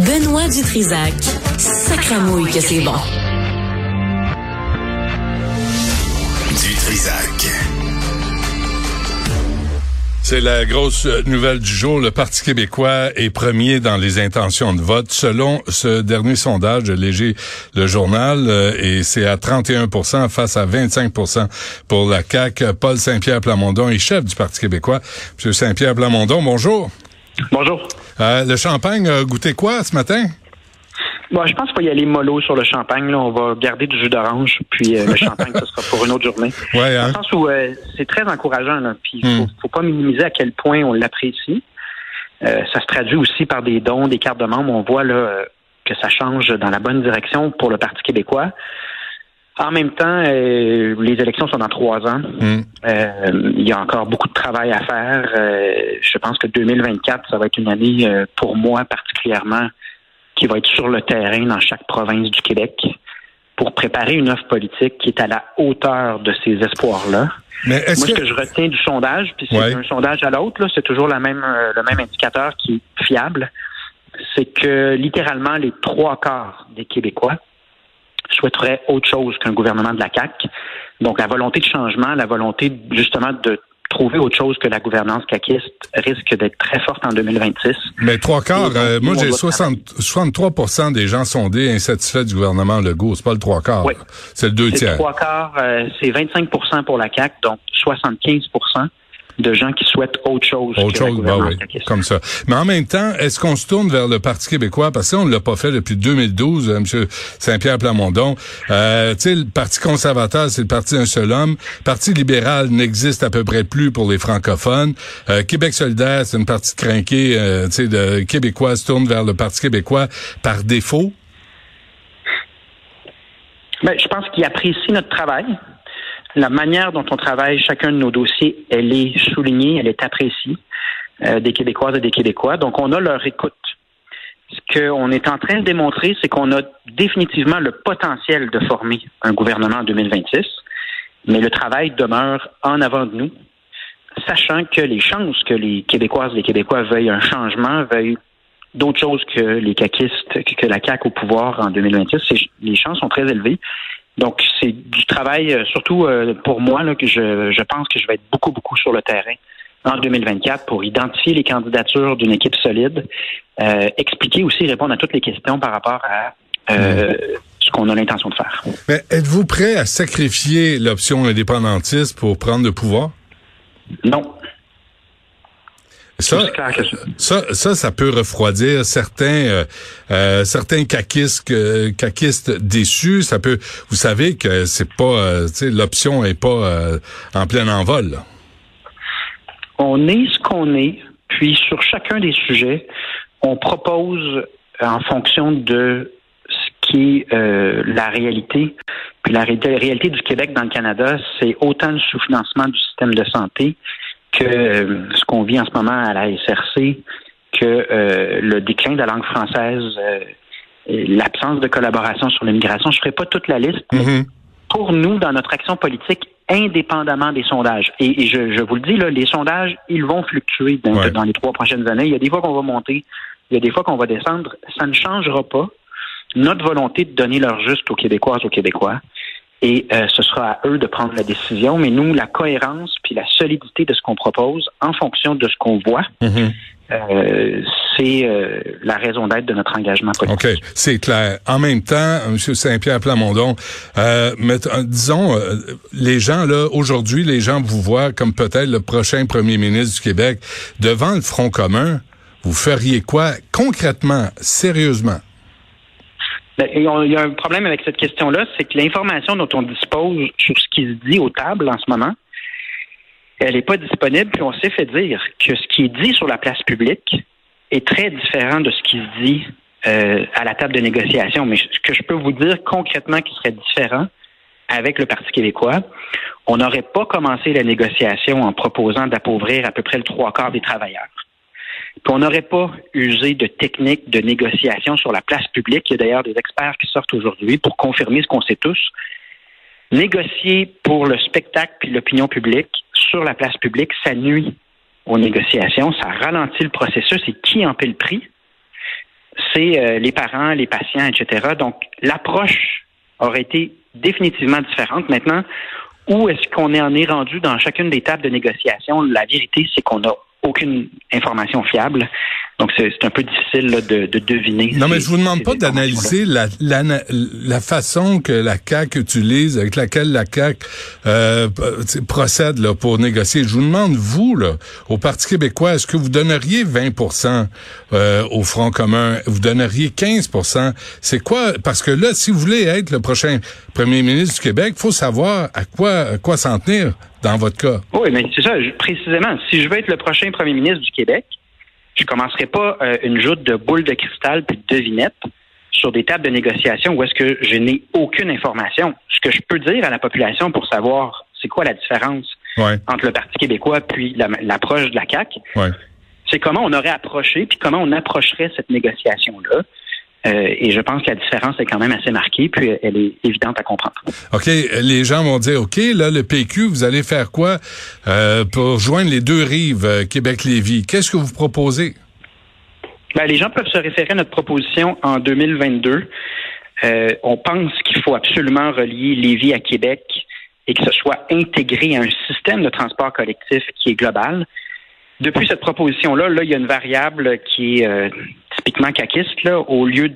Benoît Dutrisac. Sacramouille que c'est bon. Dutrisac. C'est la grosse nouvelle du jour. Le Parti québécois est premier dans les intentions de vote. Selon ce dernier sondage de Léger Le Journal, euh, et c'est à 31% face à 25% pour la CAQ. Paul Saint-Pierre Plamondon est chef du Parti québécois. Monsieur Saint-Pierre Plamondon, bonjour. Bonjour. Euh, le champagne a goûté quoi ce matin? Bon, je pense qu'il faut y aller mollo sur le champagne. Là. On va garder du jus d'orange, puis euh, le champagne, ce sera pour une autre journée. Ouais, hein? Dans le sens où euh, c'est très encourageant, là, puis il faut, Hmm. faut pas minimiser à quel point on l'apprécie. Euh, ça se traduit aussi par des dons, des cartes de membres. On voit là que ça change dans la bonne direction pour le Parti québécois. En même temps, euh, les élections sont dans trois ans. Hmm. Euh, il y a encore beaucoup de travail à faire. Euh, je pense que 2024, ça va être une année euh, pour moi particulièrement qui va être sur le terrain dans chaque province du Québec pour préparer une offre politique qui est à la hauteur de ces espoirs-là. Mais est-ce Moi, ce que... je retiens du sondage, puis c'est Ouais. un sondage à l'autre, là, c'est toujours la même, euh, le même indicateur qui est fiable, c'est que littéralement les trois quarts des Québécois souhaiteraient autre chose qu'un gouvernement de la CAQ. Donc la volonté de changement, la volonté justement de trouver autre chose que la gouvernance caquiste risque d'être très forte en 2026. Mais trois quarts, euh, moi j'ai va 60, 63% des gens sondés insatisfaits du gouvernement Legault. C'est pas le trois quarts. Oui. C'est le deux tiers. trois quarts, euh, c'est 25% pour la CAQ, donc 75 de gens qui souhaitent autre chose Autre que chose, bah oui, caquiste. comme ça. Mais en même temps, est-ce qu'on se tourne vers le Parti québécois? Parce que ça, on ne l'a pas fait depuis 2012, euh, M. Saint-Pierre Plamondon. Euh, tu sais, le Parti conservateur, c'est le parti d'un seul homme. Le Parti libéral n'existe à peu près plus pour les francophones. Euh, Québec solidaire, c'est une partie crinquée, euh, tu sais, de Québécois se tourne vers le Parti québécois par défaut. Ben, je pense qu'ils apprécient notre travail. La manière dont on travaille chacun de nos dossiers, elle est soulignée, elle est appréciée euh, des Québécoises et des Québécois. Donc, on a leur écoute. Ce qu'on est en train de démontrer, c'est qu'on a définitivement le potentiel de former un gouvernement en 2026, mais le travail demeure en avant de nous, sachant que les chances que les Québécoises et les Québécois veuillent un changement, veuillent d'autres choses que les caquistes, que la CAQ au pouvoir en 2026, c'est- les chances sont très élevées. Donc, c'est du travail, euh, surtout euh, pour moi, là, que je, je pense que je vais être beaucoup, beaucoup sur le terrain en 2024 pour identifier les candidatures d'une équipe solide, euh, expliquer aussi, répondre à toutes les questions par rapport à euh, ce qu'on a l'intention de faire. Mais êtes-vous prêt à sacrifier l'option indépendantiste pour prendre le pouvoir? Non. Ça, ça. Ça, ça, peut refroidir certains, euh, euh, certains caquistes, euh, caquistes déçus. Ça peut, vous savez que c'est pas, euh, l'option est pas euh, en plein envol. là. on est ce qu'on est, puis sur chacun des sujets, on propose en fonction de ce qui est euh, la réalité. Puis la ré- réalité du Québec dans le Canada, c'est autant le sous-financement du système de santé que euh, ce qu'on vit en ce moment à la SRC, que euh, le déclin de la langue française, euh, l'absence de collaboration sur l'immigration. Je ne ferai pas toute la liste, mais Mhm. pour nous, dans notre action politique, indépendamment des sondages, et, et je, je vous le dis, là, les sondages, ils vont fluctuer dans, Ouais. dans les trois prochaines années. Il y a des fois qu'on va monter, il y a des fois qu'on va descendre. Ça ne changera pas notre volonté de donner leur juste aux Québécoises, aux Québécois. Et euh, ce sera à eux de prendre la décision. Mais nous, la cohérence puis la solidité de ce qu'on propose en fonction de ce qu'on voit, Mhm. euh, c'est euh, la raison d'être de notre engagement politique. OK, c'est clair. En même temps, M. Saint-Pierre Plamondon, euh, mais, euh, disons, euh, les gens, là, aujourd'hui, les gens vous voient comme peut-être le prochain premier ministre du Québec. Devant le Front commun, vous feriez quoi concrètement, sérieusement? Ben, Il y a un problème avec cette question-là, c'est que l'information dont on dispose sur ce qui se dit aux tables en ce moment, elle n'est pas disponible, puis on s'est fait dire que ce qui est dit sur la place publique est très différent de ce qui se dit euh, à la table de négociation. Mais ce que je peux vous dire concrètement qui serait différent avec le Parti québécois, on n'aurait pas commencé la négociation en proposant d'appauvrir à peu près le trois quarts des travailleurs. Puis on n'aurait pas usé de techniques de négociation sur la place publique. Il y a d'ailleurs des experts qui sortent aujourd'hui pour confirmer ce qu'on sait tous. Négocier pour le spectacle puis l'opinion publique sur la place publique, ça nuit aux négociations, ça ralentit le processus et qui en paie le prix? c'est euh, les parents, les patients, etc. Donc, l'approche aurait été définitivement différente. Maintenant, où est-ce qu'on en est rendu dans chacune des tables de négociation? La vérité, c'est qu'on n'a aucune information fiable. Donc, c'est un peu difficile de, de, deviner. Non, mais je vous demande pas d'analyser la, la, la, façon que la CAQ utilise, avec laquelle la CAQ euh, procède là, pour négocier. Je vous demande, vous, là, au Parti québécois, est-ce que vous donneriez 20% euh, au Front commun? Vous donneriez 15% C'est quoi? Parce que là, si vous voulez être le prochain premier ministre du Québec, il faut savoir à quoi, à quoi s'en tenir dans votre cas? Oui, mais c'est ça, précisément. Si je veux être le prochain premier ministre du Québec, je commencerai pas euh, une joute de boules de cristal puis de devinettes sur des tables de négociation où est-ce que je n'ai aucune information. Ce que je peux dire à la population pour savoir c'est quoi la différence entre le Parti québécois puis l'approche de la CAQ, c'est comment on aurait approché puis comment on approcherait cette négociation-là. Euh, et je pense que la différence est quand même assez marquée, puis elle est évidente à comprendre. OK, les gens vont dire, OK, là, le PQ, vous allez faire quoi euh, pour joindre les deux rives, euh, Québec-Lévis? Qu'est-ce que vous proposez? Ben, les gens peuvent se référer à notre proposition en 2022. on pense qu'il faut absolument relier Lévis à Québec et que ce soit intégré à un système de transport collectif qui est global. Depuis cette proposition-là, là, il y a une variable qui est typiquement caquiste, là, au lieu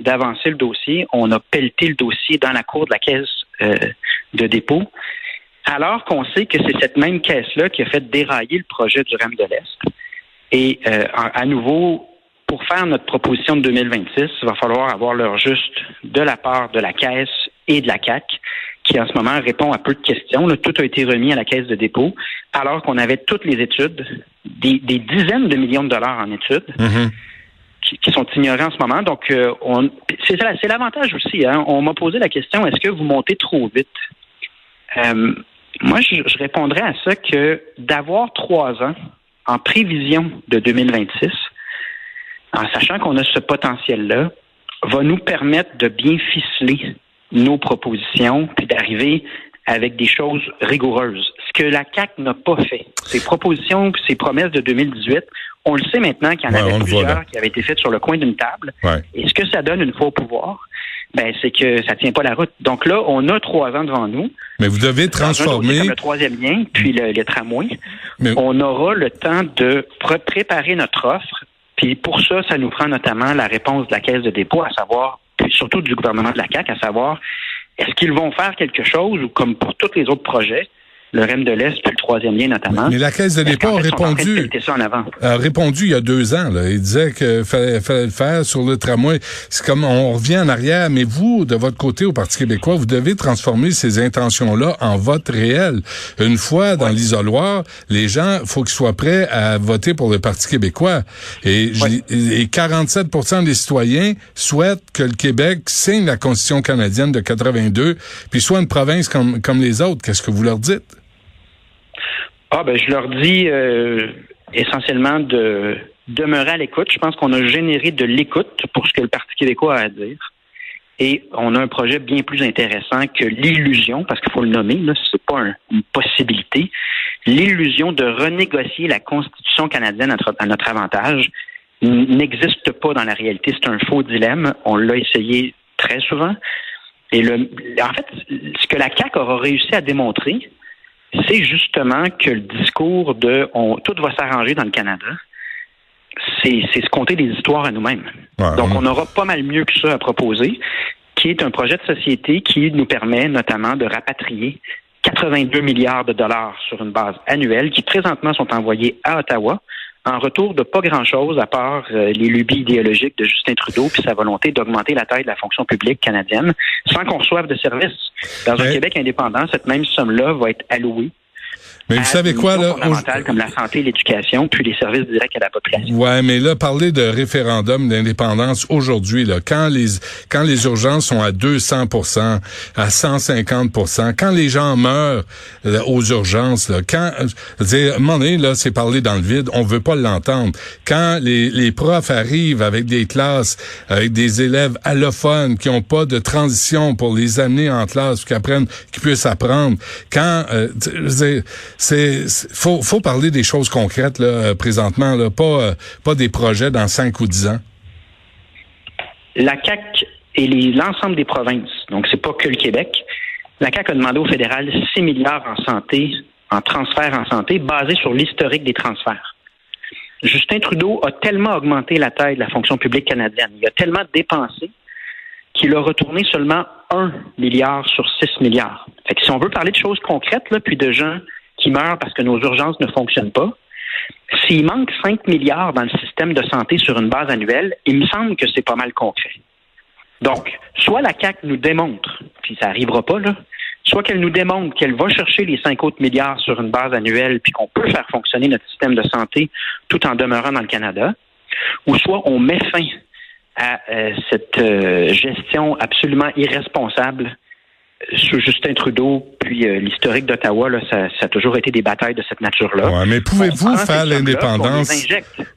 d'avancer le dossier, on a pelleté le dossier dans la cour de la caisse euh, de dépôt, alors qu'on sait que c'est cette même caisse-là qui a fait dérailler le projet du REM de l'Est. Et euh, à nouveau, pour faire notre proposition de 2026, il va falloir avoir l'heure juste de la part de la caisse et de la CAC, qui en ce moment répond à peu de questions. tout a été remis à la caisse de dépôt, alors qu'on avait toutes les études, des, dizaines de millions de dollars en études. Mm-hmm qui, sont ignorés en ce moment. Donc, euh, c'est l'avantage aussi. Hein. On m'a posé la question est-ce que vous montez trop vite? Euh, Moi, je, répondrais à ça que d'avoir trois ans en prévision de 2026, en sachant qu'on a ce potentiel-là, va nous permettre de bien ficeler nos propositions puis d'arriver avec des choses rigoureuses. Ce que la CAC n'a pas fait. Ses propositions, ses promesses de 2018, on le sait maintenant qu'il y en avait plusieurs qui avaient été faites sur le coin d'une table. Et ce que ça donne une fois au pouvoir, ben, c'est que ça tient pas la route. Donc là, on a trois ans devant nous. Mais vous devez transformer. le troisième lien, puis le, les tramways. On aura le temps de préparer notre offre. Puis pour ça, ça nous prend notamment la réponse de la Caisse de dépôt, à savoir, surtout du gouvernement de la CAC, à savoir, est-ce qu'ils vont faire quelque chose ou comme pour tous les autres projets, le REM de l'Est, puis le troisième lien notamment. Mais la Caisse de dépôt a répondu, a répondu il y a deux ans. Là. Il disait qu'il fallait, fallait, le faire sur le tramway. C'est comme on revient en arrière, mais vous, de votre côté, au Parti québécois, vous devez transformer ces intentions-là en vote réel. Une fois dans l'isoloir, les gens, faut qu'ils soient prêts à voter pour le Parti québécois. Et, et 47 des citoyens souhaitent que le Québec signe la Constitution canadienne de 82, puis soit une province comme, comme les autres. Qu'est-ce que vous leur dites? Ah ben je leur dis euh, essentiellement de demeurer à l'écoute. Je pense qu'on a généré de l'écoute pour ce que le Parti québécois a à dire. Et on a un projet bien plus intéressant que l'illusion, parce qu'il faut le nommer, là, c'est pas une possibilité, l'illusion de renégocier la Constitution canadienne à notre, à notre avantage n'existe pas dans la réalité. C'est un faux dilemme. On l'a essayé très souvent. Et le, en fait, ce que la CAQ aura réussi à démontrer, c'est justement que le discours de on, tout va s'arranger dans le Canada, c'est se compter des histoires à nous-mêmes. Donc, on aura pas mal mieux que ça à proposer, qui est un projet de société qui nous permet notamment de rapatrier 82 milliards de dollars sur une base annuelle qui présentement sont envoyés à Ottawa en retour de pas grand-chose à part euh, les lubies idéologiques de Justin Trudeau puis sa volonté d'augmenter la taille de la fonction publique canadienne sans qu'on reçoive de services. Dans un Québec indépendant, cette même somme-là va être allouée mais vous savez quoi, là? comme la santé, l'éducation, puis les services directs à la population. Ouais, mais là, parler de référendum d'indépendance aujourd'hui, là, quand les, quand les urgences sont à 200% à 150% quand les gens meurent aux urgences, là, quand, dire, à un moment donné, là, c'est parler dans le vide, on veut pas l'entendre. Quand les, les profs arrivent avec des classes, avec des élèves allophones qui ont pas de transition pour les amener en classe, qu'ils apprennent, qu'ils puissent apprendre, quand, euh, c'est faut parler des choses concrètes là présentement euh, pas des projets dans cinq ou dix ans. la CAC et l'ensemble des provinces, donc c'est pas que le Québec, la CAC a demandé au fédéral 6 milliards en santé, en transfert en santé, basé sur l'historique des transferts. Justin Trudeau a tellement augmenté la taille de la fonction publique canadienne, il a tellement dépensé qu'il a retourné seulement 1 milliard sur 6 milliards. Fait que si on veut parler de choses concrètes, puis de gens qui meurent parce que nos urgences ne fonctionnent pas, s'il manque 5 milliards dans le système de santé sur une base annuelle, il me semble que c'est pas mal concret. Donc, soit la CAC nous démontre, puis ça n'arrivera pas, là, soit qu'elle nous démontre qu'elle va chercher les 5 autres milliards sur une base annuelle, puis qu'on peut faire fonctionner notre système de santé tout en demeurant dans le Canada, ou soit on met fin à euh, cette euh, gestion absolument irresponsable sous Justin Trudeau, puis euh, l'historique d'Ottawa, ça, ça, a toujours été des batailles de cette nature-là. Ouais, mais pouvez-vous faire l'indépendance?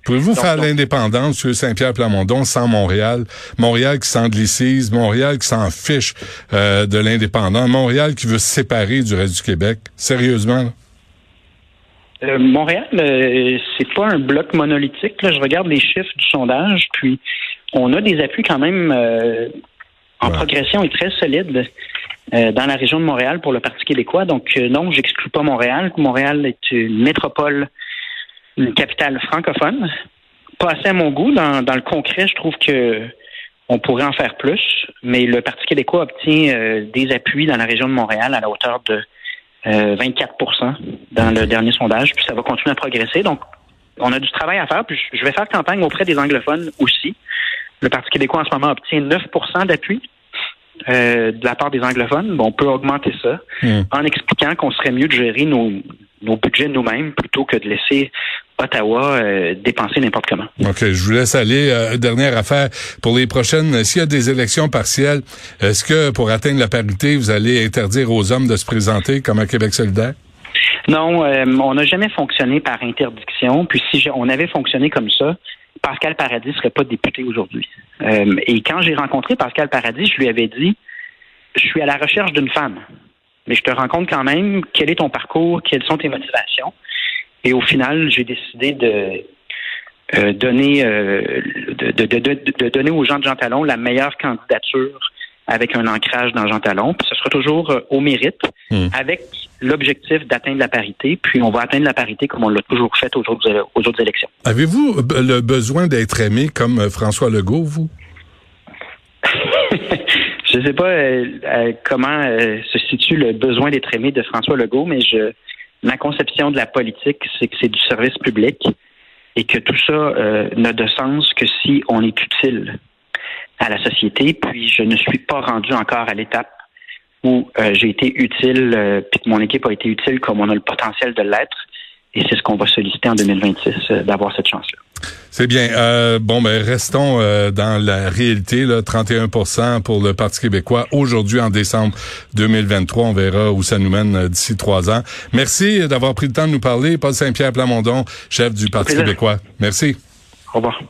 Pouvez-vous faire l'indépendance sur Saint-Pierre Plamondon sans Montréal? Montréal qui s'anglicise, Montréal qui s'en fiche euh, de l'indépendance, Montréal qui veut se séparer du reste du Québec? Sérieusement? Euh, Montréal, c'est pas un bloc monolithique. Là. Je regarde les chiffres du sondage, puis on a des appuis quand même en progression et très solides. Euh, dans la région de Montréal pour le Parti québécois. Donc euh, non, j'exclus pas Montréal. Montréal est une métropole, une capitale francophone. Pas assez à mon goût. Dans, le concret, je trouve que on pourrait en faire plus, mais le Parti québécois obtient euh, des appuis dans la région de Montréal à la hauteur de 24% dans le dernier sondage, puis ça va continuer à progresser. Donc, on a du travail à faire, puis je vais faire campagne auprès des anglophones aussi. Le Parti québécois en ce moment obtient 9% d'appui euh, de la part des anglophones, on peut augmenter ça hmm. en expliquant qu'on serait mieux de gérer nos, nos budgets nous-mêmes plutôt que de laisser Ottawa euh, dépenser n'importe comment. OK, je vous laisse aller. Euh, dernière affaire pour les prochaines. S'il y a des élections partielles, est-ce que pour atteindre la parité, vous allez interdire aux hommes de se présenter comme un Québec solidaire? Non, on n'a jamais fonctionné par interdiction. Puis si on avait fonctionné comme ça, Pascal Paradis ne serait pas député aujourd'hui. Euh, et quand j'ai rencontré Pascal Paradis, je lui avais dit, je suis à la recherche d'une femme, mais je te rencontre quand même, quel est ton parcours, quelles sont tes motivations? Et au final, j'ai décidé de euh, donner euh, de, donner aux gens de Jean Talon la meilleure candidature avec un ancrage dans Jean Talon. Puis ce sera toujours au mérite, hmm. avec l'objectif d'atteindre la parité, puis on va atteindre la parité comme on l'a toujours fait aux autres, aux autres élections. Avez-vous le besoin d'être aimé comme euh, François Legault, vous? je ne sais pas euh, euh, comment se situe le besoin d'être aimé de François Legault, mais je, ma conception de la politique, c'est que c'est du service public et que tout ça n'a de sens que si on est utile à la société. Puis je ne suis pas rendu encore à l'étape où euh, j'ai été utile, euh, puis que mon équipe a été utile comme on a le potentiel de l'être. Et c'est ce qu'on va solliciter en 2026, euh, d'avoir cette chance-là. C'est bien. bon, ben restons dans la réalité. Là, 31 pour le Parti québécois aujourd'hui en décembre 2023. On verra où ça nous mène d'ici trois ans. Merci d'avoir pris le temps de nous parler. Paul Saint-Pierre Plamondon, chef du Parti québécois. Merci. Au revoir.